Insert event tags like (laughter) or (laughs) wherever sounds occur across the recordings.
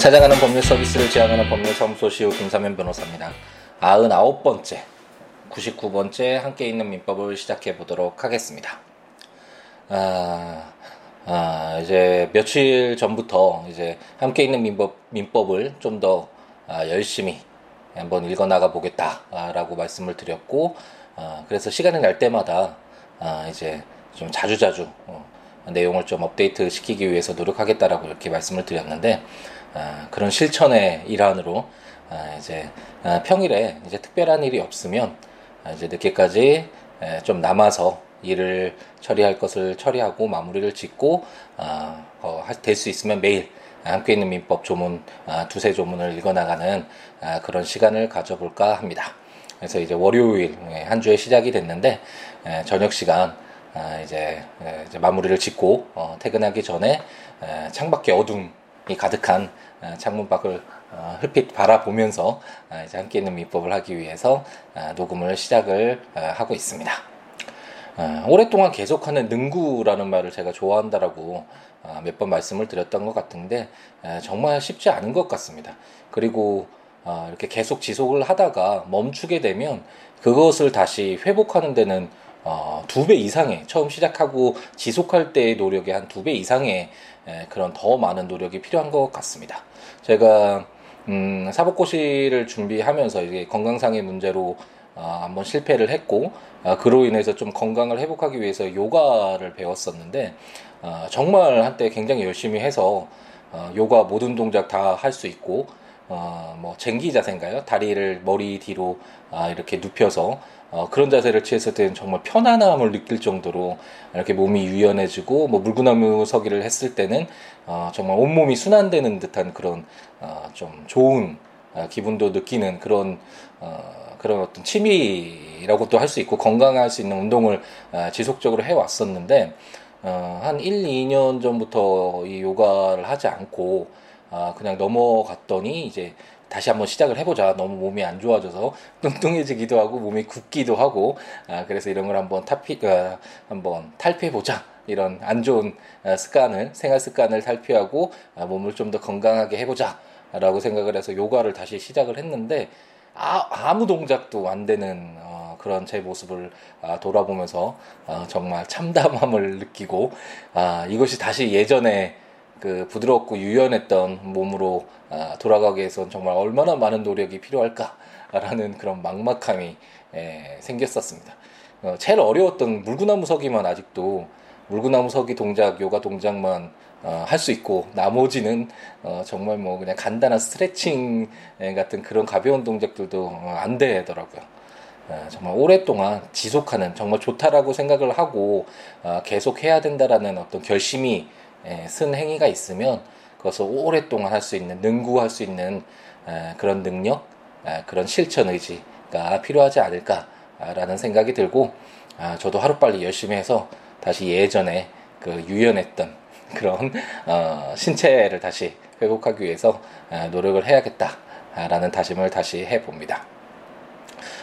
찾아가는 법률 서비스를 지향하는 법률사무소 시우 김사면 변호사입니다. 99번째, 99번째 함께 있는 민법을 시작해 보도록 하겠습니다. 아, 아, 이제 며칠 전부터 이제 함께 있는 민법, 민법을 좀더 아, 열심히 한번 읽어 나가 보겠다라고 말씀을 드렸고, 아, 그래서 시간이 날 때마다 아, 이제 좀 자주자주 어, 내용을 좀 업데이트 시키기 위해서 노력하겠다라고 이렇게 말씀을 드렸는데, 아, 그런 실천의 일환으로 아, 이제 아, 평일에 이제 특별한 일이 없으면 이제 늦게까지 좀 남아서 일을 처리할 것을 처리하고 마무리를 짓고 어, 될수 있으면 매일 함께 있는 민법 조문 두세 조문을 읽어나가는 그런 시간을 가져볼까 합니다. 그래서 이제 월요일 예, 한 주의 시작이 됐는데 저녁 시간 이제, 마무리를 짓고 어, 퇴근하기 전에 창밖에 어둠 이 가득한 어, 창문 밖을 어, 햇빛 바라보면서 어, 이제 함께 있는 민법을 하기 위해서 녹음을 시작을 하고 있습니다. 오랫동안 계속하는 능구라는 말을 제가 좋아한다라고 몇 번 말씀을 드렸던 것 같은데 정말 쉽지 않은 것 같습니다. 그리고 이렇게 계속 지속을 하다가 멈추게 되면 그것을 다시 회복하는 데는 어, 두 배 이상의 처음 시작하고 지속할 때의 노력의 한 두 배 이상의 에, 그런 더 많은 노력이 필요한 것 같습니다. 제가 음, 사법고시를 준비하면서 이게 건강상의 문제로 어, 한번 실패를 했고 어, 그로 인해서 좀 건강을 회복하기 위해서 요가를 배웠었는데 어, 정말 한때 굉장히 열심히 해서 어, 요가 모든 동작 다 할 수 있고 어, 뭐 쟁기 자세인가요? 다리를 머리 뒤로 아, 이렇게 눕혀서 어, 그런 자세를 취했을 때는 정말 편안함을 느낄 정도로 이렇게 몸이 유연해지고 뭐 물구나무 서기를 했을 때는 어, 정말 온몸이 순환되는 듯한 그런 어, 좀 좋은 어, 기분도 느끼는 그런 어, 그런 어떤 취미라고도 할수 있고 건강할 수 있는 운동을 어, 지속적으로 해왔었는데 어, 한 1, 2년 전부터 이 요가를 하지 않고 아, 그냥 넘어갔더니 이제 다시 한번 시작을 해보자. 너무 몸이 안 좋아져서 (laughs) 뚱뚱해지기도 하고 몸이 굳기도 하고 아, 그래서 이런 걸 한번 탈피 아, 한번 탈피해 보자. 이런 안 좋은 아, 습관을 생활 습관을 탈피하고 아, 몸을 좀 더 건강하게 해보자라고 생각을 해서 요가를 다시 시작을 했는데 아, 아무 동작도 안 되는 어, 그런 제 모습을 아, 돌아보면서 아, 정말 참담함을 느끼고 아, 이것이 다시 예전에 그 부드럽고 유연했던 몸으로 아, 돌아가기 위해서는 정말 얼마나 많은 노력이 필요할까라는 그런 막막함이 에, 생겼었습니다. 어, 제일 어려웠던 물구나무 서기만 아직도 물구나무 서기 동작, 요가 동작만 어, 할수 있고 나머지는 어, 정말 뭐 그냥 간단한 스트레칭 같은 그런 가벼운 동작들도 어, 안 되더라고요. 어, 정말 오랫동안 지속하는 정말 좋다라고 생각을 하고 어, 계속 해야 된다라는 어떤 결심이 예, 쓴 행위가 있으면 그것을 오랫동안 할 수 있는 능구할 수 있는 에, 그런 능력, 에, 그런 실천 의지가 필요하지 않을까라는 생각이 들고 아, 저도 하루빨리 열심히 해서 다시 예전에 그 유연했던 (laughs) 그런 어, 신체를 다시 회복하기 위해서 에, 노력을 해야겠다라는 다짐을 다시 해봅니다.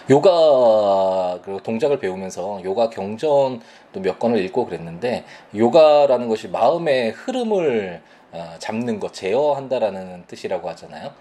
요가 그 동작을 배우면서 요가 경전 도몇 권을 읽고 그랬는데 요가라는 것이 마음의 흐름을 어, 잡는 것, 제어한다라는 뜻이라고 하잖아요.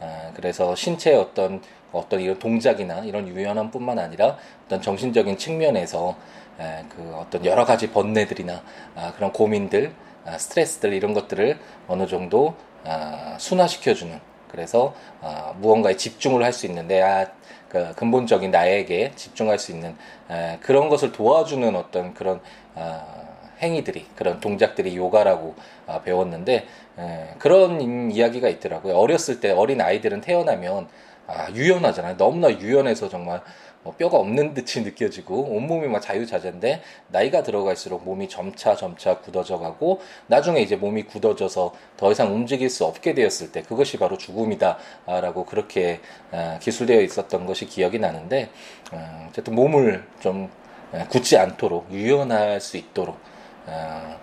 어, 그래서 신체의 어떤 어떤 이런 동작이나 이런 유연함뿐만 아니라 어떤 정신적인 측면에서 에, 그 어떤 여러 가지 번뇌들이나 아, 그런 고민들, 아, 스트레스들 이런 것들을 어느 정도 아, 순화시켜주는 그래서 아, 무언가에 집중을 할 수 있는데 아, 그 근본적인 나에게 집중할 수 있는 에, 그런 것을 도와주는 어떤 그런 아, 행위들이 그런 동작들이 요가라고 아, 배웠는데 에, 그런 이야기가 있더라고요. 어렸을 때 어린 아이들은 태어나면 아, 유연하잖아요. 너무나 유연해서 정말 뭐 뼈가 없는 듯이 느껴지고 온몸이 막 자유자재인데 나이가 들어갈수록 몸이 점차 점차 굳어져 가고 나중에 이제 몸이 굳어져서 더 이상 움직일 수 없게 되었을 때 그것이 바로 죽음이다라고 그렇게 아, 기술되어 있었던 것이 기억이 나는데 어, 어쨌든 몸을 좀 굳지 않도록 유연할 수 있도록 어, 어,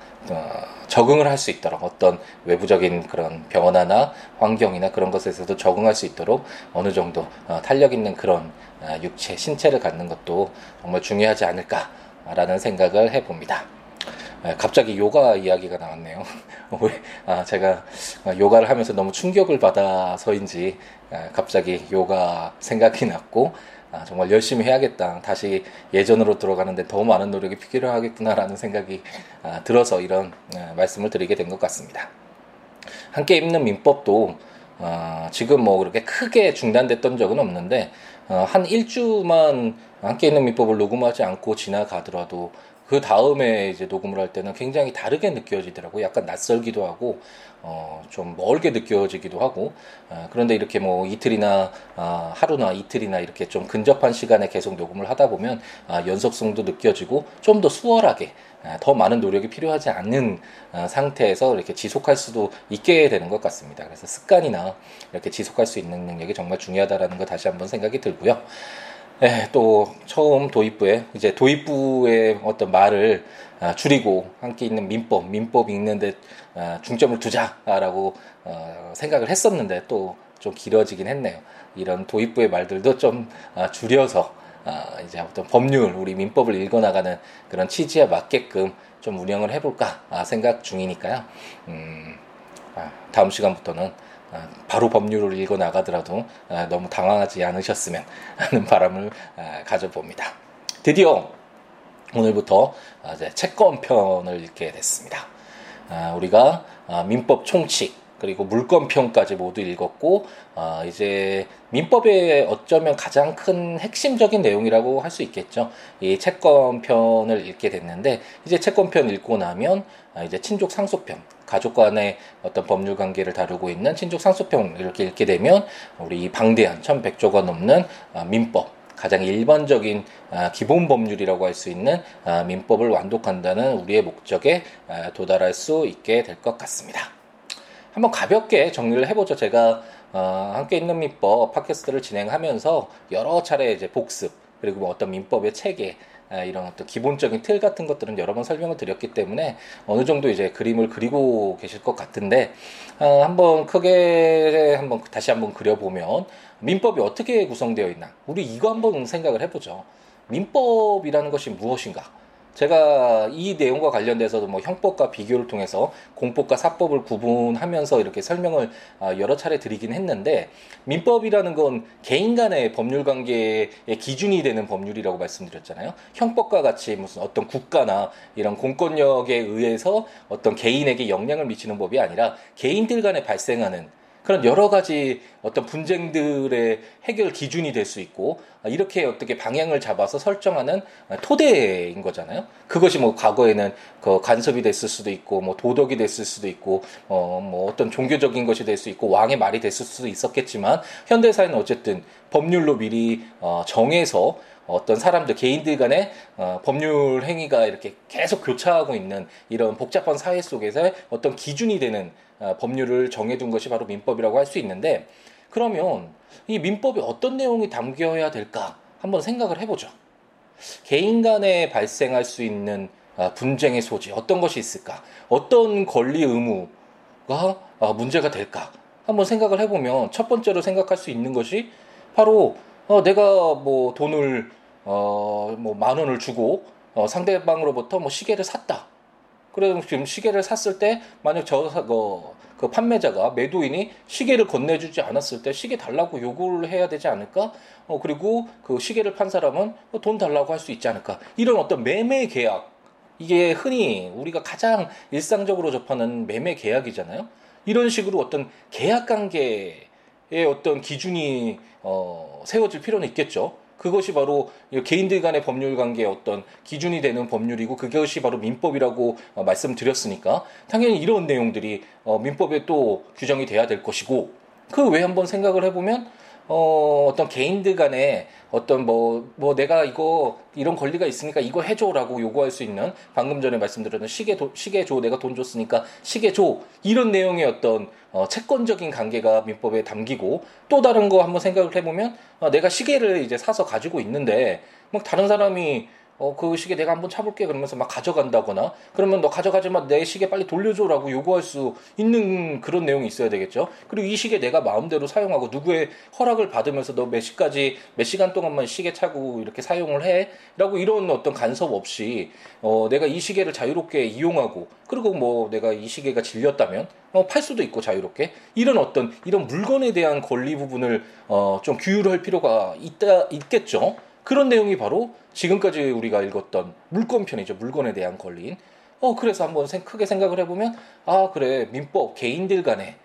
적응을 할 수 있도록 어떤 외부적인 그런 변화나 환경이나 그런 것에서도 적응할 수 있도록 어느 정도 어, 탄력 있는 그런 어, 육체, 신체를 갖는 것도 정말 중요하지 않을까라는 생각을 해봅니다. 갑자기 요가 이야기가 나왔네요. (laughs) 아, 제가 요가를 하면서 너무 충격을 받아서인지 갑자기 요가 생각이 났고 아, 정말 열심히 해야겠다. 다시 예전으로 들어가는데 더 많은 노력이 필요하겠구나라는 생각이 아, 들어서 이런 말씀을 드리게 된 것 같습니다. 함께 입는 민법도 어, 지금 뭐 그렇게 크게 중단됐던 적은 없는데 어, 한 일주만 함께 있는 민법을 녹음하지 않고 지나가더라도 그 다음에 이제 녹음을 할 때는 굉장히 다르게 느껴지더라고요. 약간 낯설기도 하고, 어, 좀 멀게 느껴지기도 하고, 어, 그런데 이렇게 뭐 이틀이나, 어, 하루나 이틀이나 이렇게 좀 근접한 시간에 계속 녹음을 하다 보면, 아, 연속성도 느껴지고, 좀 더 수월하게, 아, 더 많은 노력이 필요하지 않는 아, 상태에서 이렇게 지속할 수도 있게 되는 것 같습니다. 그래서 습관이나 이렇게 지속할 수 있는 능력이 정말 중요하다라는 거 다시 한번 생각이 들고요. 예, 또 처음 도입부에 이제 도입부의 어떤 말을 아, 줄이고 함께 있는 민법, 민법 읽는데 아, 중점을 두자라고 어, 생각을 했었는데 또 좀 길어지긴 했네요. 이런 도입부의 말들도 좀 아, 줄여서 이제 어떤 법률, 우리 민법을 읽어나가는 그런 취지에 맞게끔 좀 운영을 해볼까 생각 중이니까요. 음, 다음 시간부터는 아, 바로 법률을 읽어 나가더라도 아, 너무 당황하지 않으셨으면 하는 바람을 아, 가져봅니다. 드디어 오늘부터 채권편을 읽게 됐습니다. 우리가 민법 총칙 그리고 물권편까지 모두 읽었고 이제 민법의 어쩌면 가장 큰 핵심적인 내용이라고 할 수 있겠죠. 이 채권편을 읽게 됐는데 이제 채권편 읽고 나면 이제 친족 상속편 가족 간의 어떤 법률 관계를 다루고 있는 친족 상속평 이렇게 읽게 되면 우리 방대한 1100조가 넘는 아, 민법 가장 일반적인 아, 기본 법률이라고 할 수 있는 아, 민법을 완독한다는 우리의 목적에 도달할 수 있게 될 것 같습니다. 한번 가볍게 정리를 해보죠. 제가 어, 함께 있는 민법 팟캐스트를 진행하면서 여러 차례 이제 복습 그리고 뭐 어떤 민법의 체계 아, 이런 어떤 기본적인 틀 같은 것들은 여러 번 설명을 드렸기 때문에 어느 정도 이제 그림을 그리고 계실 것 같은데 어, 한번 크게 한번 다시 한번 그려보면 민법이 어떻게 구성되어 있나? 우리 이거 한번 생각을 해보죠. 민법이라는 것이 무엇인가 제가 이 내용과 관련돼서도 뭐 형법과 비교를 통해서 공법과 사법을 구분하면서 이렇게 설명을 아, 여러 차례 드리긴 했는데 민법이라는 건 개인 간의 법률 관계의 기준이 되는 법률이라고 말씀드렸잖아요. 형법과 같이 무슨 어떤 국가나 이런 공권력에 의해서 어떤 개인에게 영향을 미치는 법이 아니라 개인들 간에 발생하는 그런 여러 가지 어떤 분쟁들의 해결 기준이 될 수 있고 이렇게 어떻게 방향을 잡아서 설정하는 토대인 거잖아요. 그것이 뭐 과거에는 그 간섭이 됐을 수도 있고 뭐 도덕이 됐을 수도 있고 어 뭐 어떤 종교적인 것이 될 수 있고 왕의 말이 됐을 수도 있었겠지만 현대 사회는 어쨌든 법률로 미리 어 정해서 어떤 사람들 개인들 간의 어, 법률 행위가 이렇게 계속 교차하고 있는 이런 복잡한 사회 속에서 어떤 기준이 되는 어, 법률을 정해둔 것이 바로 민법이라고 할 수 있는데 그러면 이 민법에 어떤 내용이 담겨야 될까 한번 생각을 해보죠. 개인 간에 발생할 수 있는 어, 분쟁의 소지 어떤 것이 있을까? 어떤 권리 의무가 어, 문제가 될까? 한번 생각을 해보면 첫 번째로 생각할 수 있는 것이 바로 어, 내가 뭐 돈을 어, 뭐 만 원을 주고 어, 상대방으로부터 뭐 시계를 샀다. 그래서 지금 시계를 샀을 때 만약 저 그, 그 판매자가 매도인이 시계를 건네주지 않았을 때 시계 달라고 요구를 해야 되지 않을까? 어, 그리고 그 시계를 판 사람은 돈 달라고 할 수 있지 않을까? 이런 어떤 매매 계약 이게 흔히 우리가 가장 일상적으로 접하는 매매 계약이잖아요. 이런 식으로 어떤 계약 관계의 어떤 기준이 어, 세워질 필요는 있겠죠. 그것이 바로 개인들 간의 법률 관계의 어떤 기준이 되는 법률이고 그것이 바로 민법이라고 어, 말씀드렸으니까 당연히 이런 내용들이 어, 민법에 또 규정이 돼야 될 것이고 그 외에 한번 생각을 해보면 어, 어떤 개인들 간에 어떤 뭐, 뭐 내가 이거, 이런 권리가 있으니까 이거 해줘라고 요구할 수 있는 방금 전에 말씀드렸던 시계, 도, 시계 줘. 내가 돈 줬으니까 시계 줘. 이런 내용의 어떤 어, 채권적인 관계가 민법에 담기고 또 다른 거 한번 생각을 해보면 어, 내가 시계를 이제 사서 가지고 있는데 뭐 다른 사람이 어, 그 시계 내가 한번 차볼게 그러면서 막 가져간다거나 그러면 너 가져가지만 내 시계 빨리 돌려줘라고 요구할 수 있는 그런 내용이 있어야 되겠죠. 그리고 이 시계 내가 마음대로 사용하고 누구의 허락을 받으면서 너 몇 시까지 몇 시간 동안만 시계 차고 이렇게 사용을 해라고 이런 어떤 간섭 없이 어, 내가 이 시계를 자유롭게 이용하고 그리고 뭐 내가 이 시계가 질렸다면 어, 팔 수도 있고 자유롭게 이런 어떤 이런 물건에 대한 권리 부분을 어, 좀 규율할 필요가 있다 있겠죠. 그런 내용이 바로 지금까지 우리가 읽었던 물권편이죠. 물건에 대한 권리인. 어, 그래서 한번 생, 크게 생각을 해보면, 아, 그래. 민법, 개인들 간에,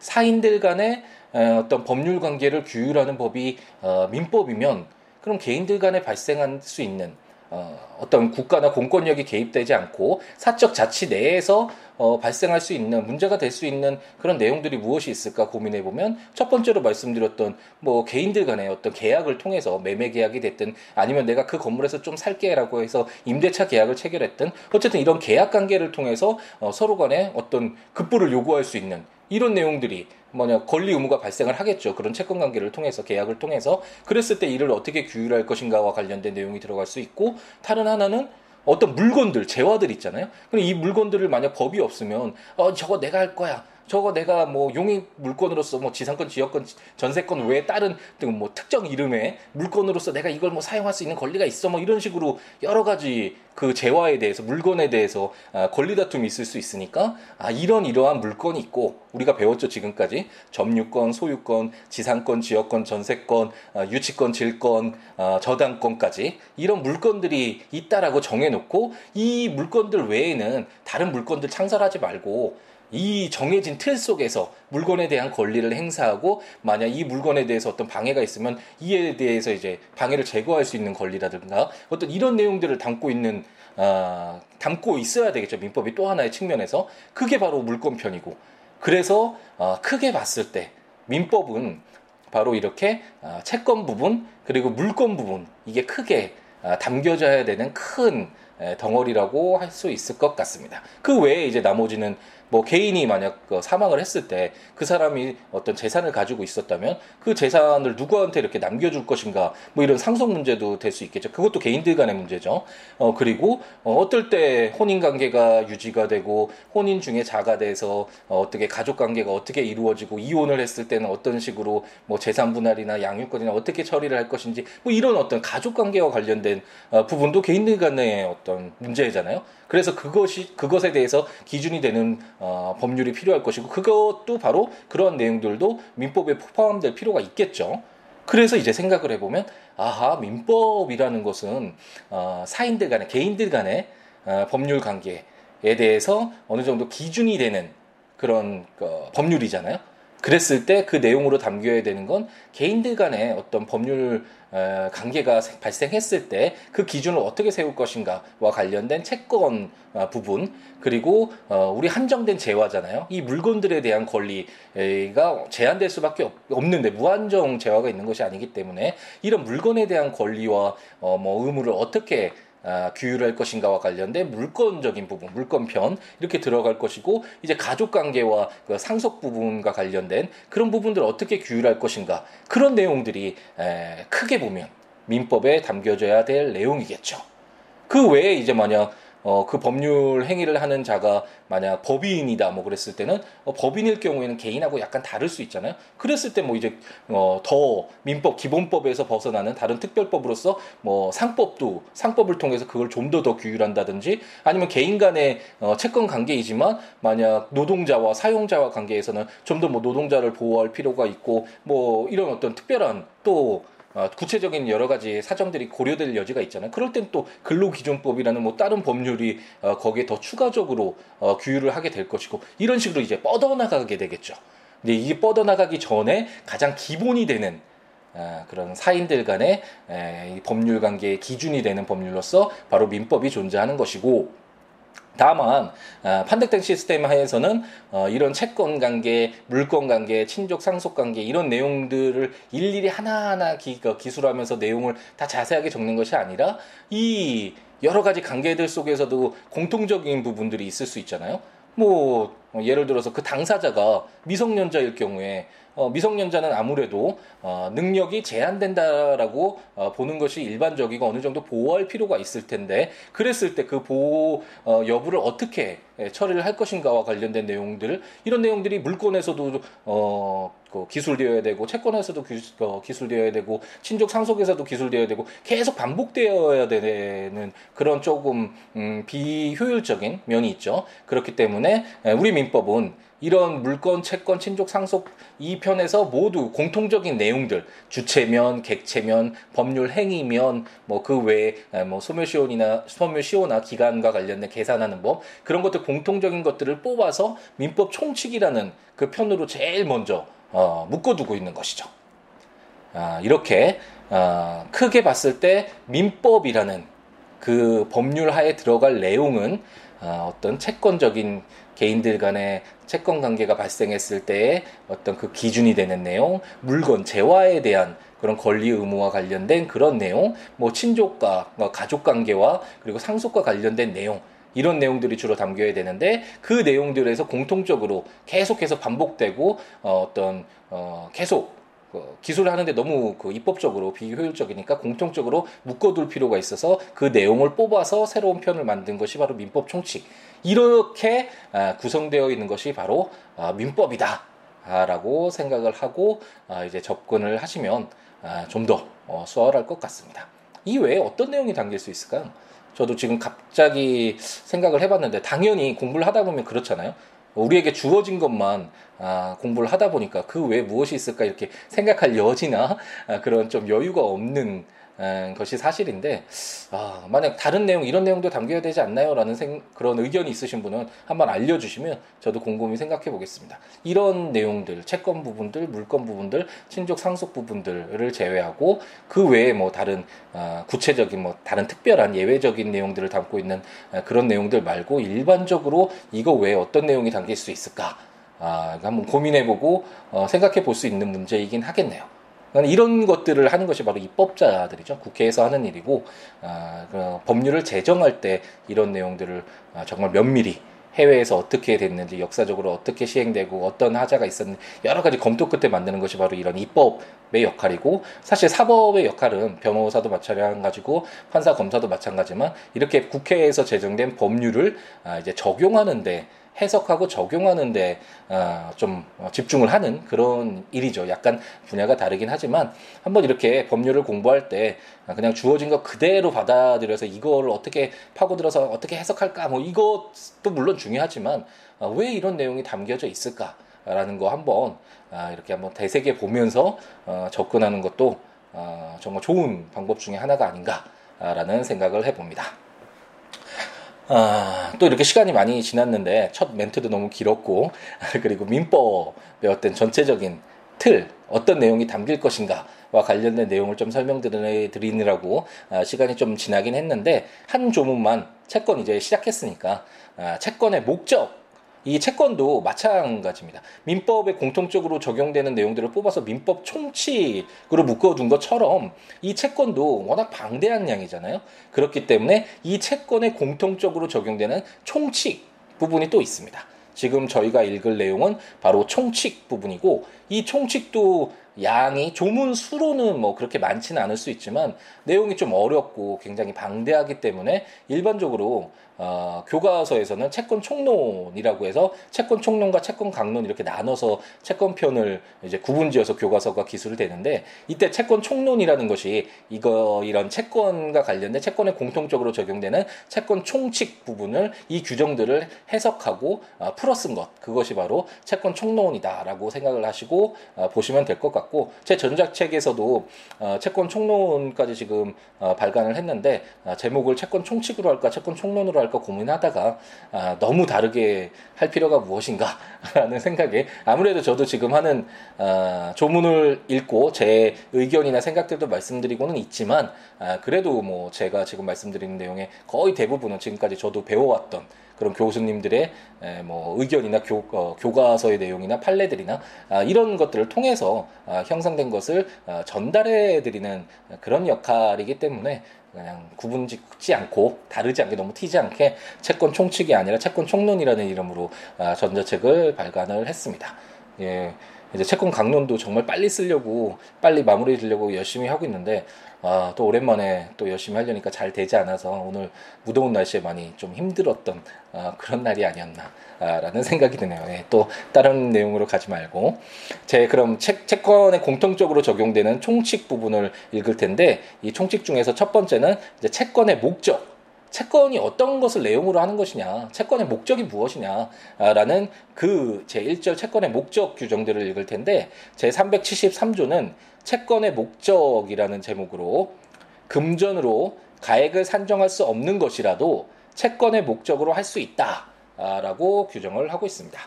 사인들 간에 어떤 법률 관계를 규율하는 법이 어, 민법이면, 그럼 개인들 간에 발생할 수 있는 어, 어떤 국가나 공권력이 개입되지 않고 사적 자치 내에서 어, 발생할 수 있는 문제가 될 수 있는 그런 내용들이 무엇이 있을까 고민해 보면 첫 번째로 말씀드렸던 뭐 개인들 간의 어떤 계약을 통해서 매매 계약이 됐든 아니면 내가 그 건물에서 좀 살게라고 해서 임대차 계약을 체결했든 어쨌든 이런 계약 관계를 통해서 어, 서로 간에 어떤 급부를 요구할 수 있는 이런 내용들이 뭐냐 권리 의무가 발생을 하겠죠. 그런 채권 관계를 통해서 계약을 통해서 그랬을 때 이를 어떻게 규율할 것인가와 관련된 내용이 들어갈 수 있고 다른 하나는 어떤 물건들 재화들 있잖아요. 그럼 이 물건들을 만약 법이 없으면 어 저거 내가 할 거야. 저거 내가 뭐 용익 물건으로서 뭐 지상권, 지역권, 전세권 외에 다른 뭐 특정 이름의 물건으로서 내가 이걸 뭐 사용할 수 있는 권리가 있어? 뭐 이런 식으로 여러 가지 그 재화에 대해서 물건에 대해서 아, 권리 다툼이 있을 수 있으니까 아 이런 이러한 물건이 있고 우리가 배웠죠 지금까지. 점유권, 소유권, 지상권, 지역권, 전세권, 아, 유치권, 질권, 아, 저당권까지 이런 물건들이 있다라고 정해놓고 이 물건들 외에는 다른 물건들 창설하지 말고 이 정해진 틀 속에서 물건에 대한 권리를 행사하고 만약 이 물건에 대해서 어떤 방해가 있으면 이에 대해서 이제 방해를 제거할 수 있는 권리라든가 어떤 이런 내용들을 담고 있는 아, 담고 있어야 되겠죠. 민법이 또 하나의 측면에서. 그게 바로 물권편이고. 그래서 아, 크게 봤을 때 민법은 바로 이렇게 아, 채권 부분 그리고 물권 부분 이게 크게 아, 담겨져야 되는 큰 덩어리라고 할 수 있을 것 같습니다. 그 외에 이제 나머지는 뭐 개인이 만약 그 사망을 했을 때 그 사람이 어떤 재산을 가지고 있었다면 그 재산을 누구한테 이렇게 남겨줄 것인가 뭐 이런 상속 문제도 될 수 있겠죠. 그것도 개인들 간의 문제죠. 어 그리고 어, 어떨 때 혼인 관계가 유지가 되고 혼인 중에 자가 돼서 어, 어떻게 가족 관계가 어떻게 이루어지고 이혼을 했을 때는 어떤 식으로 뭐 재산 분할이나 양육권이나 어떻게 처리를 할 것인지 뭐 이런 어떤 가족 관계와 관련된 어, 부분도 개인들 간의 어떤 문제잖아요. 그래서 그것이 그것에 대해서 기준이 되는 어, 법률이 필요할 것이고 그것도 바로 그러한 내용들도 민법에 포함될 필요가 있겠죠. 그래서 이제 생각을 해보면 아하 민법이라는 것은 어, 사인들 간의 개인들 간의 어, 법률 관계에 대해서 어느 정도 기준이 되는 그런 어, 법률이잖아요. 그랬을 때 그 내용으로 담겨야 되는 건 개인들 간의 어떤 법률 관계가 발생했을 때 그 기준을 어떻게 세울 것인가와 관련된 채권 어, 부분 그리고 어, 우리 한정된 재화잖아요. 이 물건들에 대한 권리가 제한될 수밖에 없는데 무한정 재화가 있는 것이 아니기 때문에 이런 물건에 대한 권리와 어, 뭐 의무를 어떻게 아, 규율할 것인가와 관련된 물권적인 부분, 물권편 이렇게 들어갈 것이고 이제 가족 관계와 그 상속 부분과 관련된 그런 부분들을 어떻게 규율할 것인가 그런 내용들이 에, 크게 보면 민법에 담겨져야 될 내용이겠죠. 그 외에 이제 만약 어, 그 법률 행위를 하는 자가 만약 법인이다 뭐 그랬을 때는 어, 법인일 경우에는 개인하고 약간 다를 수 있잖아요. 그랬을 때 뭐 이제 어, 더 민법 기본법에서 벗어나는 다른 특별법으로서 뭐 상법도 상법을 통해서 그걸 좀 더더 규율한다든지 아니면 개인 간의 어, 채권 관계이지만 만약 노동자와 사용자와 관계에서는 좀 더 뭐 노동자를 보호할 필요가 있고 뭐 이런 어떤 특별한 또 어, 구체적인 여러 가지 사정들이 고려될 여지가 있잖아요. 그럴 땐 또 근로기준법이라는 뭐 다른 법률이 어, 거기에 더 추가적으로 어, 규율을 하게 될 것이고 이런 식으로 이제 뻗어나가게 되겠죠. 근데 이게 뻗어나가기 전에 가장 기본이 되는 아, 그런 사인들 간의 에, 법률 관계의 기준이 되는 법률로서 바로 민법이 존재하는 것이고 다만 어, 판택된 시스템 하에서는 어, 이런 채권 관계, 물권 관계, 친족 상속 관계 이런 내용들을 일일이 하나하나 기, 그 기술하면서 내용을 다 자세하게 적는 것이 아니라 이 여러 가지 관계들 속에서도 공통적인 부분들이 있을 수 있잖아요. 뭐 예를 들어서 그 당사자가 미성년자일 경우에 어, 미성년자는 아무래도 어, 능력이 제한된다라고 어, 보는 것이 일반적이고 어느 정도 보호할 필요가 있을 텐데 그랬을 때 그 보호 어, 여부를 어떻게 예, 처리를 할 것인가와 관련된 내용들 이런 내용들이 물권에서도 어, 그 기술되어야 되고 채권에서도 기, 어, 기술되어야 되고 친족 상속에서도 기술되어야 되고 계속 반복되어야 되는 그런 조금 음, 비효율적인 면이 있죠. 그렇기 때문에 예, 우리 민법은 이런 물건, 채권, 친족, 상속 이 편에서 모두 공통적인 내용들 주체면, 객체면, 법률 행위면 뭐 그 외에 뭐 소멸시효나 소멸시효나 기간과 관련된 계산하는 법 그런 것들 공통적인 것들을 뽑아서 민법 총칙이라는 그 편으로 제일 먼저 어, 묶어두고 있는 것이죠. 아, 이렇게 어, 크게 봤을 때 민법이라는 그 법률 하에 들어갈 내용은 어, 어떤 채권적인 개인들 간의 채권 관계가 발생했을 때의 어떤 그 기준이 되는 내용, 물건 재화에 대한 그런 권리 의무와 관련된 그런 내용, 뭐 친족과 뭐 가족 관계와 그리고 상속과 관련된 내용 이런 내용들이 주로 담겨야 되는데 그 내용들에서 공통적으로 계속해서 반복되고 어, 어떤 어, 계속 그 기술을 하는데 너무 그 입법적으로 비효율적이니까 공통적으로 묶어둘 필요가 있어서 그 내용을 뽑아서 새로운 편을 만든 것이 바로 민법 총칙. 이렇게 아, 구성되어 있는 것이 바로 아, 민법이다. 라고 생각을 하고 아, 이제 접근을 하시면 좀더 어, 수월할 것 같습니다. 이 외에 어떤 내용이 담길 수 있을까요? 저도 지금 갑자기 생각을 해봤는데 당연히 공부를 하다 보면 그렇잖아요. 우리에게 주어진 것만 아, 공부를 하다 보니까 그 외에 무엇이 있을까 이렇게 생각할 여지나 아, 그런 좀 여유가 없는 음, 것이 사실인데 아, 만약 다른 내용 이런 내용도 담겨야 되지 않나요?라는 생, 그런 의견이 있으신 분은 한번 알려주시면 저도 곰곰이 생각해 보겠습니다. 이런 내용들 채권 부분들, 물건 부분들, 친족 상속 부분들을 제외하고 그 외에 뭐 다른 아, 구체적인 뭐 다른 특별한 예외적인 내용들을 담고 있는 아, 그런 내용들 말고 일반적으로 이거 외에 어떤 내용이 담길 수 있을까? 아, 한번 고민해보고 어, 생각해 볼 수 있는 문제이긴 하겠네요. 이런 것들을 하는 것이 바로 입법자들이죠. 국회에서 하는 일이고 아, 그 법률을 제정할 때 이런 내용들을 아, 정말 면밀히 해외에서 어떻게 됐는지 역사적으로 어떻게 시행되고 어떤 하자가 있었는지 여러 가지 검토 끝에 만드는 것이 바로 이런 입법의 역할이고 사실 사법의 역할은 변호사도 마찬가지고 판사 검사도 마찬가지만 이렇게 국회에서 제정된 법률을 아, 이제 적용하는데 해석하고 적용하는데 어, 좀 집중을 하는 그런 일이죠. 약간 분야가 다르긴 하지만 한번 이렇게 법률을 공부할 때 그냥 주어진 거 그대로 받아들여서 이거를 어떻게 파고들어서 어떻게 해석할까 뭐 이것도 물론 중요하지만 어, 왜 이런 내용이 담겨져 있을까 라는 거 한번 아, 이렇게 한번 되새겨 보면서 어, 접근하는 것도 정말 좋은 방법 중에 하나가 아닌가라는 생각을 해봅니다. 아, 또 이렇게 시간이 많이 지났는데 첫 멘트도 너무 길었고 (laughs) 그리고 민법의 어떤 전체적인 틀 어떤 내용이 담길 것인가와 관련된 내용을 좀 설명드리느라고 아, 시간이 좀 지나긴 했는데 한 조문만 채권 이제 시작했으니까 아, 채권의 목적 이 채권도 마찬가지입니다. 민법에 공통적으로 적용되는 내용들을 뽑아서 민법 총칙으로 묶어둔 것처럼 이 채권도 워낙 방대한 양이잖아요. 그렇기 때문에 이 채권에 공통적으로 적용되는 총칙 부분이 또 있습니다. 지금 저희가 읽을 내용은 바로 총칙 부분이고 이 총칙도 양이 조문 수로는 뭐 그렇게 많지는 않을 수 있지만 내용이 좀 어렵고 굉장히 방대하기 때문에 일반적으로 어, 교과서에서는 채권 총론이라고 해서 채권 총론과 채권 강론 이렇게 나눠서 채권편을 이제 구분지어서 교과서가 기술을 되는데 이때 채권 총론이라는 것이 이거 이런 채권과 관련된 채권에 공통적으로 적용되는 채권 총칙 부분을 이 규정들을 해석하고 어, 풀어 쓴 것. 그것이 바로 채권 총론이다라고 생각을 하시고 어, 보시면 될 것 같고 제 전작책에서도 어, 채권 총론까지 지금 어, 발간을 했는데 어, 제목을 채권 총칙으로 할까 채권 총론으로 할까 할까 고민하다가 아, 너무 다르게 할 필요가 무엇인가라는 (laughs) 생각에 아무래도 저도 지금 하는 아, 조문을 읽고 제 의견이나 생각들도 말씀드리고는 있지만 아, 그래도 뭐 제가 지금 말씀드리는 내용의 거의 대부분은 지금까지 저도 배워왔던 그런 교수님들의 에, 뭐 의견이나 교, 어, 교과서의 내용이나 판례들이나 아, 이런 것들을 통해서 아, 형성된 것을 아, 전달해 드리는 그런 역할이기 때문에 그냥 구분 짓지 않고 다르지 않게 너무 튀지 않게 채권 총칙이 아니라 채권 총론이라는 이름으로 아, 전자책을 발간을 했습니다. 예. 이제 채권 강론도 정말 빨리 쓰려고 빨리 마무리 지려고 열심히 하고 있는데 아, 또 오랜만에 또 열심히 하려니까 잘 되지 않아서 오늘 무더운 날씨에 많이 좀 힘들었던 아, 그런 날이 아니었나. 라는 생각이 드네요. 예, 또 다른 내용으로 가지 말고 제 그럼 책, 채권에 공통적으로 적용되는 총칙 부분을 읽을 텐데 이 총칙 중에서 첫 번째는 이제 채권의 목적 채권이 어떤 것을 내용으로 하는 것이냐, 채권의 목적이 무엇이냐라는 그 제1절 채권의 목적 규정들을 읽을 텐데 제 373조는 채권의 목적이라는 제목으로 금전으로 가액을 산정할 수 없는 것이라도 채권의 목적으로 할 수 있다라고 규정을 하고 있습니다.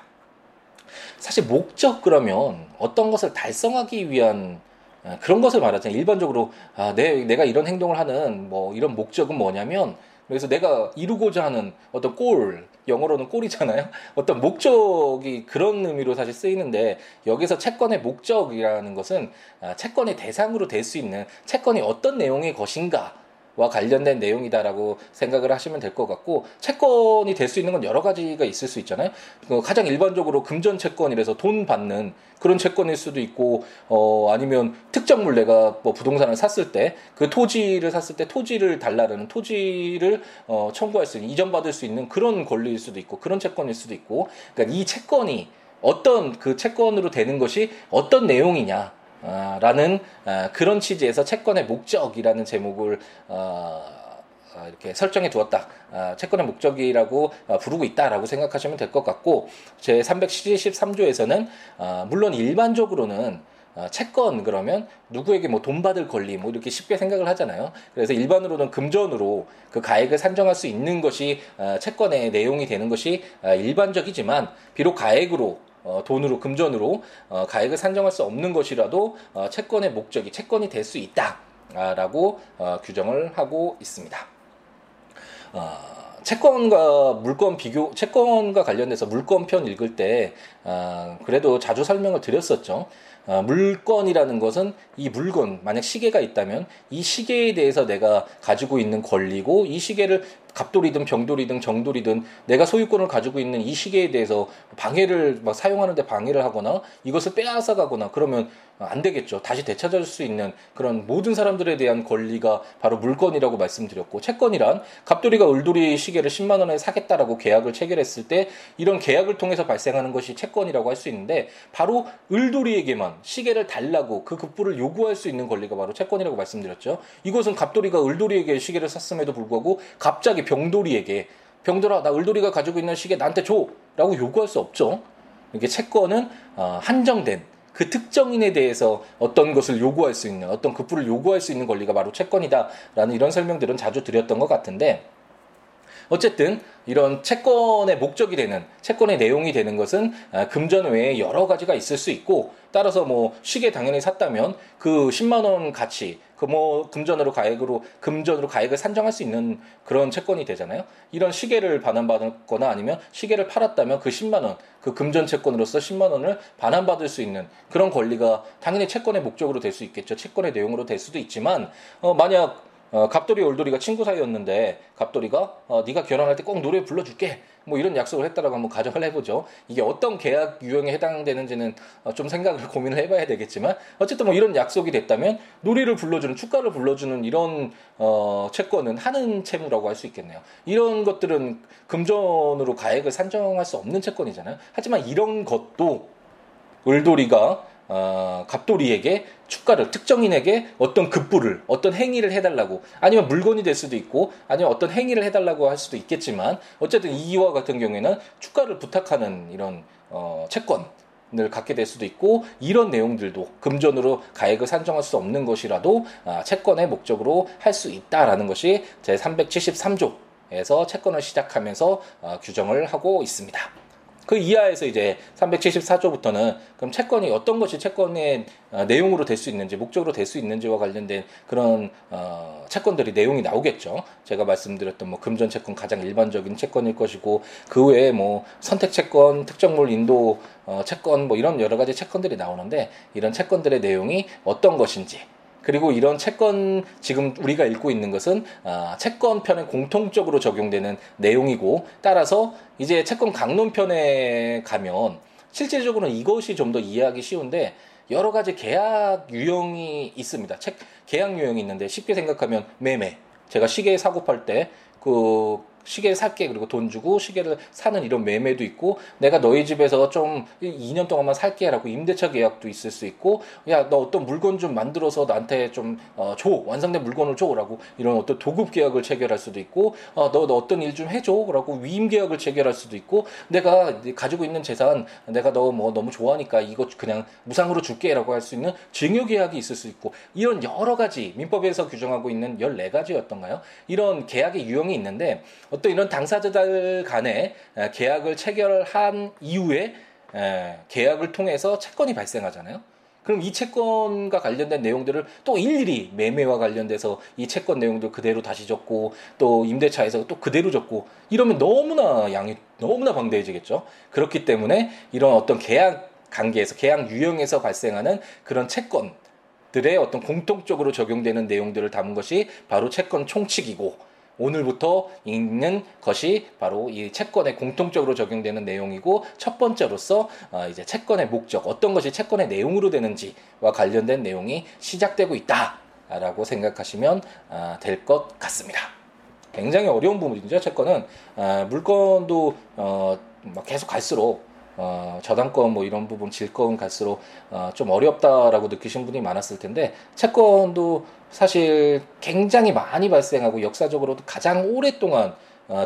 사실 목적 그러면 어떤 것을 달성하기 위한 그런 것을 말하잖아요. 일반적으로 아, 내, 내가 이런 행동을 하는 뭐 이런 목적은 뭐냐면 그래서 내가 이루고자 하는 어떤 골, 영어로는 골이잖아요. (laughs) 어떤 목적이 그런 의미로 사실 쓰이는데 여기서 채권의 목적이라는 것은 아, 채권의 대상으로 될 수 있는 채권이 어떤 내용의 것인가 와 관련된 내용이다라고 생각을 하시면 될 것 같고 채권이 될 수 있는 건 여러 가지가 있을 수 있잖아요. 그 가장 일반적으로 금전 채권이라서 돈 받는 그런 채권일 수도 있고 어 아니면 특정물 내가 뭐 부동산을 샀을 때 그 토지를 샀을 때 토지를 달라는 토지를 어 청구할 수 있는 이전 받을 수 있는 그런 권리일 수도 있고 그런 채권일 수도 있고 그러니까 이 채권이 어떤 그 채권으로 되는 것이 어떤 내용이냐 라는 아, 그런 취지에서 채권의 목적이라는 제목을 어, 어, 이렇게 설정해 두었다. 아, 채권의 목적이라고 어, 부르고 있다라고 생각하시면 될 것 같고 제 373조에서는 물론 일반적으로는 채권 그러면 누구에게 뭐 돈 받을 권리 뭐 이렇게 쉽게 생각을 하잖아요. 그래서 일반으로는 금전으로 그 가액을 산정할 수 있는 것이 채권의 내용이 되는 것이 일반적이지만 비록 가액으로 어, 돈으로 금전으로 어, 가액을 산정할 수 없는 것이라도 어, 채권의 목적이 채권이 될 수 있다라고 어, 규정을 하고 있습니다. 어, 채권과 물건 비교, 채권과 관련돼서 물건편 읽을 때 어, 그래도 자주 설명을 드렸었죠. 어, 물건이라는 것은 이 물건, 만약 시계가 있다면 이 시계에 대해서 내가 가지고 있는 권리고 이 시계를 갑돌이든 병돌이든 정돌이든 내가 소유권을 가지고 있는 이 시계에 대해서 방해를 막 사용하는데 방해를 하거나 이것을 빼앗아 가거나 그러면 안 되겠죠. 다시 되찾을 수 있는 그런 모든 사람들에 대한 권리가 바로 물건이라고 말씀드렸고 채권이란 갑돌이가 을돌이 시계를 10만 원에 사겠다라고 계약을 체결했을 때 이런 계약을 통해서 발생하는 것이 채권이라고 할 수 있는데 바로 을돌이에게만 시계를 달라고 그 급부를 요구할 수 있는 권리가 바로 채권이라고 말씀드렸죠. 이것은 갑돌이가 을돌이에게 시계를 샀음에도 불구하고 갑자기 병돌이에게 병돌아 나 을돌이가 가지고 있는 시계 나한테 줘라고 요구할 수 없죠. 이게 채권은 어, 한정된 그 특정인에 대해서 어떤 것을 요구할 수 있는 어떤 급부를 요구할 수 있는 권리가 바로 채권이다라는 이런 설명들은 자주 드렸던 것 같은데 어쨌든 이런 채권의 목적이 되는 채권의 내용이 되는 것은 아, 금전 외에 여러 가지가 있을 수 있고 따라서 뭐 시계 당연히 샀다면 그 10만 원 가치 그 뭐 금전으로 가액으로 금전으로 가액을 산정할 수 있는 그런 채권이 되잖아요. 이런 시계를 반환받거나 아니면 시계를 팔았다면 그 10만 원, 그 금전 채권으로서 10만 원을 반환받을 수 있는 그런 권리가 당연히 채권의 목적으로 될 수 있겠죠. 채권의 내용으로 될 수도 있지만 어 만약 어, 갑돌이 올돌이가 친구 사이였는데 갑돌이가 어, 네가 결혼할 때 꼭 노래 불러줄게 뭐 이런 약속을 했다라고 한번 가정을 해보죠. 이게 어떤 계약 유형에 해당되는지는 어, 좀 생각을 (laughs) 고민을 해봐야 되겠지만 어쨌든 뭐 이런 약속이 됐다면 노래를 불러주는 축가를 불러주는 이런 어, 채권은 하는 채무라고 할 수 있겠네요. 이런 것들은 금전으로 가액을 산정할 수 없는 채권이잖아요. 하지만 이런 것도 을돌이가 어, 갑돌이에게 축가를 특정인에게 어떤 급부를 어떤 행위를 해달라고 아니면 물건이 될 수도 있고 아니면 어떤 행위를 해달라고 할 수도 있겠지만 어쨌든 이와 같은 경우에는 축가를 부탁하는 이런 어, 채권 을 갖게 될 수도 있고 이런 내용들도 금전으로 가액을 산정할 수 없는 것이라도 아, 채권의 목적으로 할 수 있다라는 것이 제 373조에서 채권을 시작하면서 아, 규정을 하고 있습니다. 그 이하에서 이제 374조부터는 그럼 채권이 어떤 것이 채권의 어, 내용으로 될 수 있는지 목적으로 될 수 있는지와 관련된 그런 어, 채권들이 내용이 나오겠죠. 제가 말씀드렸던 뭐 금전 채권 가장 일반적인 채권일 것이고 그 외에 뭐 선택 채권, 특정물 인도 어, 채권 뭐 이런 여러 가지 채권들이 나오는데 이런 채권들의 내용이 어떤 것인지 그리고 이런 채권 지금 우리가 읽고 있는 것은 아, 채권편에 공통적으로 적용되는 내용이고 따라서 이제 채권 강론편에 가면 실질적으로는 이것이 좀 더 이해하기 쉬운데 여러 가지 계약 유형이 있습니다. 책 계약 유형이 있는데 쉽게 생각하면 매매. 제가 시계 사고 팔 때 그 시계 살게. 그리고 돈 주고 시계를 사는 이런 매매도 있고 내가 너희 집에서 좀 2년 동안만 살게라고 임대차 계약도 있을 수 있고 야 너 어떤 물건 좀 만들어서 나한테 좀줘. 어, 완성된 물건을 줘라고 이런 어떤 도급 계약을 체결할 수도 있고 어, 너, 너 어떤 일 좀 해줘라고 위임 계약을 체결할 수도 있고 내가 가지고 있는 재산 내가 너 뭐 너무 좋아하니까 이거 그냥 무상으로 줄게라고 할 수 있는 증여 계약이 있을 수 있고 이런 여러 가지 민법에서 규정하고 있는 14가지였던가요? 이런 계약의 유형이 있는데 어떤 이런 당사자들 간에 계약을 체결한 이후에 계약을 통해서 채권이 발생하잖아요. 그럼 이 채권과 관련된 내용들을 또 일일이 매매와 관련돼서 이 채권 내용들 그대로 다시 적고 또 임대차에서 또 그대로 적고 이러면 너무나 양이 너무나 방대해지겠죠. 그렇기 때문에 이런 어떤 계약 관계에서 계약 유형에서 발생하는 그런 채권 들의 어떤 공통적으로 적용되는 내용들을 담은 것이 바로 채권 총칙이고 오늘부터 읽는 것이 바로 이 채권에 공통적으로 적용되는 내용이고 첫 번째로서 어 이제 채권의 목적 어떤 것이 채권의 내용으로 되는지와 관련된 내용이 시작되고 있다라고 생각하시면 어 될것 같습니다. 굉장히 어려운 부분이죠. 채권은 어 물건도 어 계속 갈수록 어, 저당권 뭐 이런 부분 질권 갈수록 어, 좀 어렵다라고 느끼신 분이 많았을 텐데 채권도 사실 굉장히 많이 발생하고 역사적으로도 가장 오랫동안 어,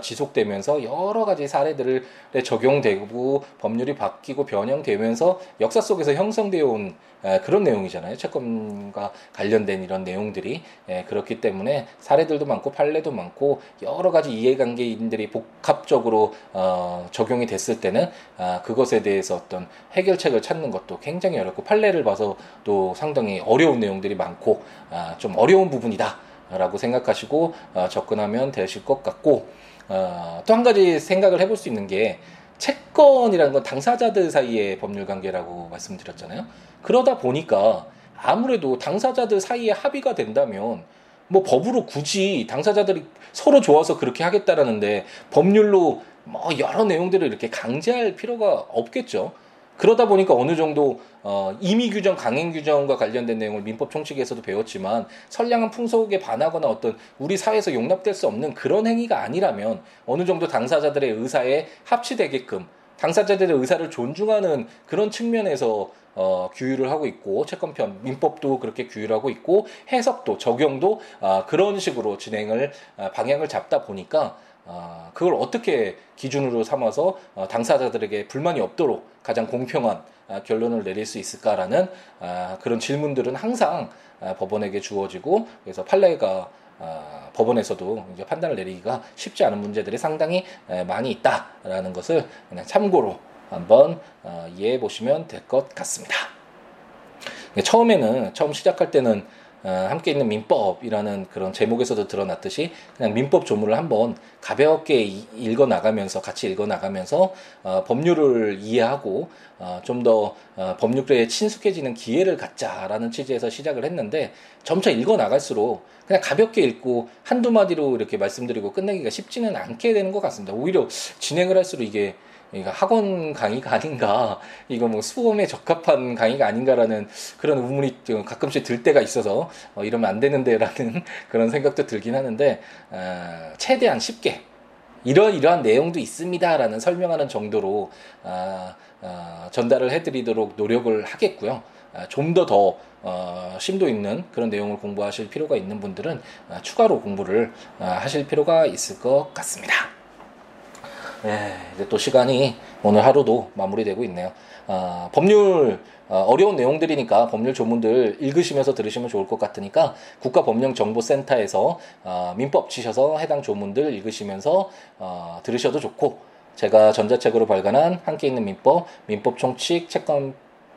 지속되면서 여러 가지 사례들에 적용되고 법률이 바뀌고 변형되면서 역사 속에서 형성되어 온 그런 내용이잖아요. 채권과 관련된 이런 내용들이 그렇기 때문에 사례들도 많고 판례도 많고 여러 가지 이해관계인들이 복합적으로 어, 적용이 됐을 때는 아, 그것에 대해서 어떤 해결책을 찾는 것도 굉장히 어렵고 판례를 봐서도 상당히 어려운 내용들이 많고 아, 좀 어려운 부분이다라고 생각하시고 어, 접근하면 되실 것 같고 어, 또 한 가지 생각을 해볼 수 있는 게 채권이라는 건 당사자들 사이의 법률 관계라고 말씀드렸잖아요. 그러다 보니까 아무래도 당사자들 사이에 합의가 된다면 뭐 법으로 굳이 당사자들이 서로 좋아서 그렇게 하겠다라는데 법률로 뭐 여러 내용들을 이렇게 강제할 필요가 없겠죠. 그러다 보니까 어느 정도 어, 임의 규정, 강행 규정과 관련된 내용을 민법 총칙에서도 배웠지만 선량한 풍속에 반하거나 어떤 우리 사회에서 용납될 수 없는 그런 행위가 아니라면 어느 정도 당사자들의 의사에 합치되게끔 당사자들의 의사를 존중하는 그런 측면에서 어, 규율을 하고 있고 채권편 민법도 그렇게 규율하고 있고 해석도 적용도 어, 그런 식으로 진행을 어, 방향을 잡다 보니까 어, 그걸 어떻게 기준으로 삼아서 어, 당사자들에게 불만이 없도록 가장 공평한 어, 결론을 내릴 수 있을까라는 어, 그런 질문들은 항상 어, 법원에게 주어지고 그래서 판례가 어, 법원에서도 이제 판단을 내리기가 쉽지 않은 문제들이 상당히 에, 많이 있다라는 것을 그냥 참고로 한번 어, 이해해 보시면 될 것 같습니다. 처음에는 처음 시작할 때는 어, 함께 있는 민법이라는 그런 제목에서도 드러났듯이 그냥 민법 조문을 한번 가볍게 읽어 나가면서 같이 읽어 나가면서 어, 법률을 이해하고 어, 좀더 어, 법률에 친숙해지는 기회를 갖자라는 취지에서 시작을 했는데 점차 읽어 나갈수록 그냥 가볍게 읽고 한두 마디로 이렇게 말씀드리고 끝내기가 쉽지는 않게 되는 것 같습니다. 오히려 진행을 할수록 이게 이거 학원 강의가 아닌가, 이거 뭐 수험에 적합한 강의가 아닌가라는 그런 의문이 가끔씩 들 때가 있어서 어, 이러면 안 되는데라는 (laughs) 그런 생각도 들긴 하는데 어, 최대한 쉽게 이러이러한 내용도 있습니다라는 설명하는 정도로 어, 어, 전달을 해드리도록 노력을 하겠고요. 아, 좀더더 어, 심도 있는 그런 내용을 공부하실 필요가 있는 분들은 어, 추가로 공부를 어, 하실 필요가 있을 것 같습니다. 네, 이제 또 시간이 오늘 하루도 마무리되고 있네요. 어, 법률 어, 려운 내용들이니까 법률 조문들 읽으시면서 들으시면 좋을 것 같으니까 국가법령정보센터에서 어, 민법 치셔서 해당 조문들 읽으시면서 어, 들으셔도 좋고 제가 전자책으로 발간한 함께 있는 민법, 민법 총칙, 채권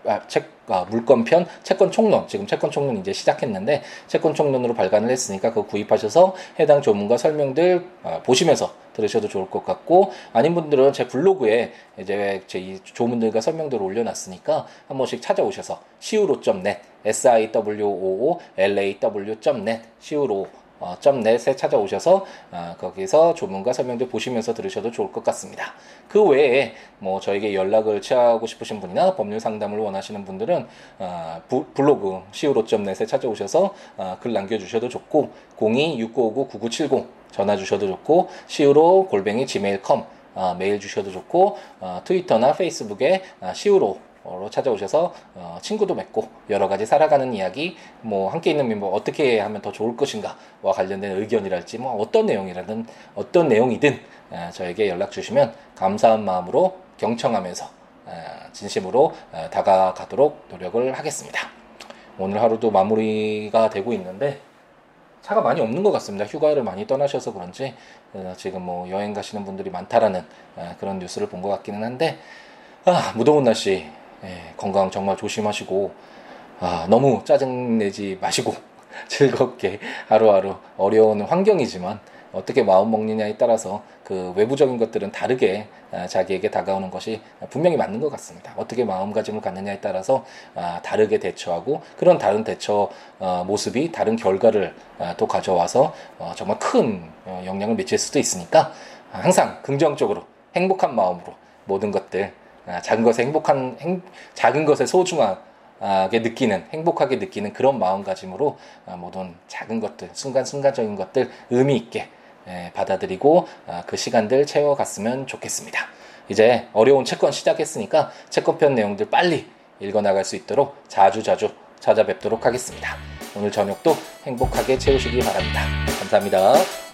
아, 책, 아, 물건편, 채권 총론. 지금 채권 총론 이제 시작했는데, 채권 총론으로 발간을 했으니까 그거 구입하셔서 해당 조문과 설명들 아, 보시면서 들으셔도 좋을 것 같고, 아닌 분들은 제 블로그에 이제 제 이 조문들과 설명들을 올려놨으니까 한 번씩 찾아오셔서 siwo.net, s i w o o l a w.net, siwo 어, .net에 찾아오셔서 어, 거기서 조문과 설명들 보시면서 들으셔도 좋을 것 같습니다. 그 외에 뭐 저에게 연락을 취하고 싶으신 분이나 법률 상담을 원하시는 분들은 어, 부, 블로그 siwo.net에 찾아오셔서 어, 글 남겨주셔도 좋고 02-6959-9970 전화 주셔도 좋고 siwo 골뱅이 gmail.com 어, 메일 주셔도 좋고 어, 트위터나 페이스북에 어, siwo 로 찾아오셔서 어, 친구도 맺고 여러 가지 살아가는 이야기 뭐 함께 있는 멤버 어떻게 하면 더 좋을 것인가와 관련된 의견이랄지 뭐 어떤 내용이라든 어떤 내용이든 어, 저에게 연락 주시면 감사한 마음으로 경청하면서 어, 진심으로 어, 다가가도록 노력을 하겠습니다. 오늘 하루도 마무리가 되고 있는데 차가 많이 없는 것 같습니다. 휴가를 많이 떠나셔서 그런지 어, 지금 뭐 여행 가시는 분들이 많다라는 어, 그런 뉴스를 본 것 같기는 한데 아, 무더운 날씨 예, 건강 정말 조심하시고 아, 너무 짜증내지 마시고 (laughs) 즐겁게 하루하루 어려운 환경이지만 어떻게 마음 먹느냐에 따라서 그 외부적인 것들은 다르게 아, 자기에게 다가오는 것이 분명히 맞는 것 같습니다. 어떻게 마음가짐을 갖느냐에 따라서 아, 다르게 대처하고 그런 다른 대처 어, 모습이 다른 결과를 아, 또 가져와서 어, 정말 큰 어, 영향을 미칠 수도 있으니까 항상 긍정적으로 행복한 마음으로 모든 것들 아, 작은 것에 행복한 행, 작은 것의 소중하게 느끼는 행복하게 느끼는 그런 마음가짐으로 아, 모든 작은 것들 순간순간적인 것들 의미 있게 예, 받아들이고 아, 그 시간들 채워갔으면 좋겠습니다. 이제 어려운 채권 시작했으니까 채권편 내용들 빨리 읽어나갈 수 있도록 자주 자주 찾아뵙도록 하겠습니다. 오늘 저녁도 행복하게 채우시기 바랍니다. 감사합니다.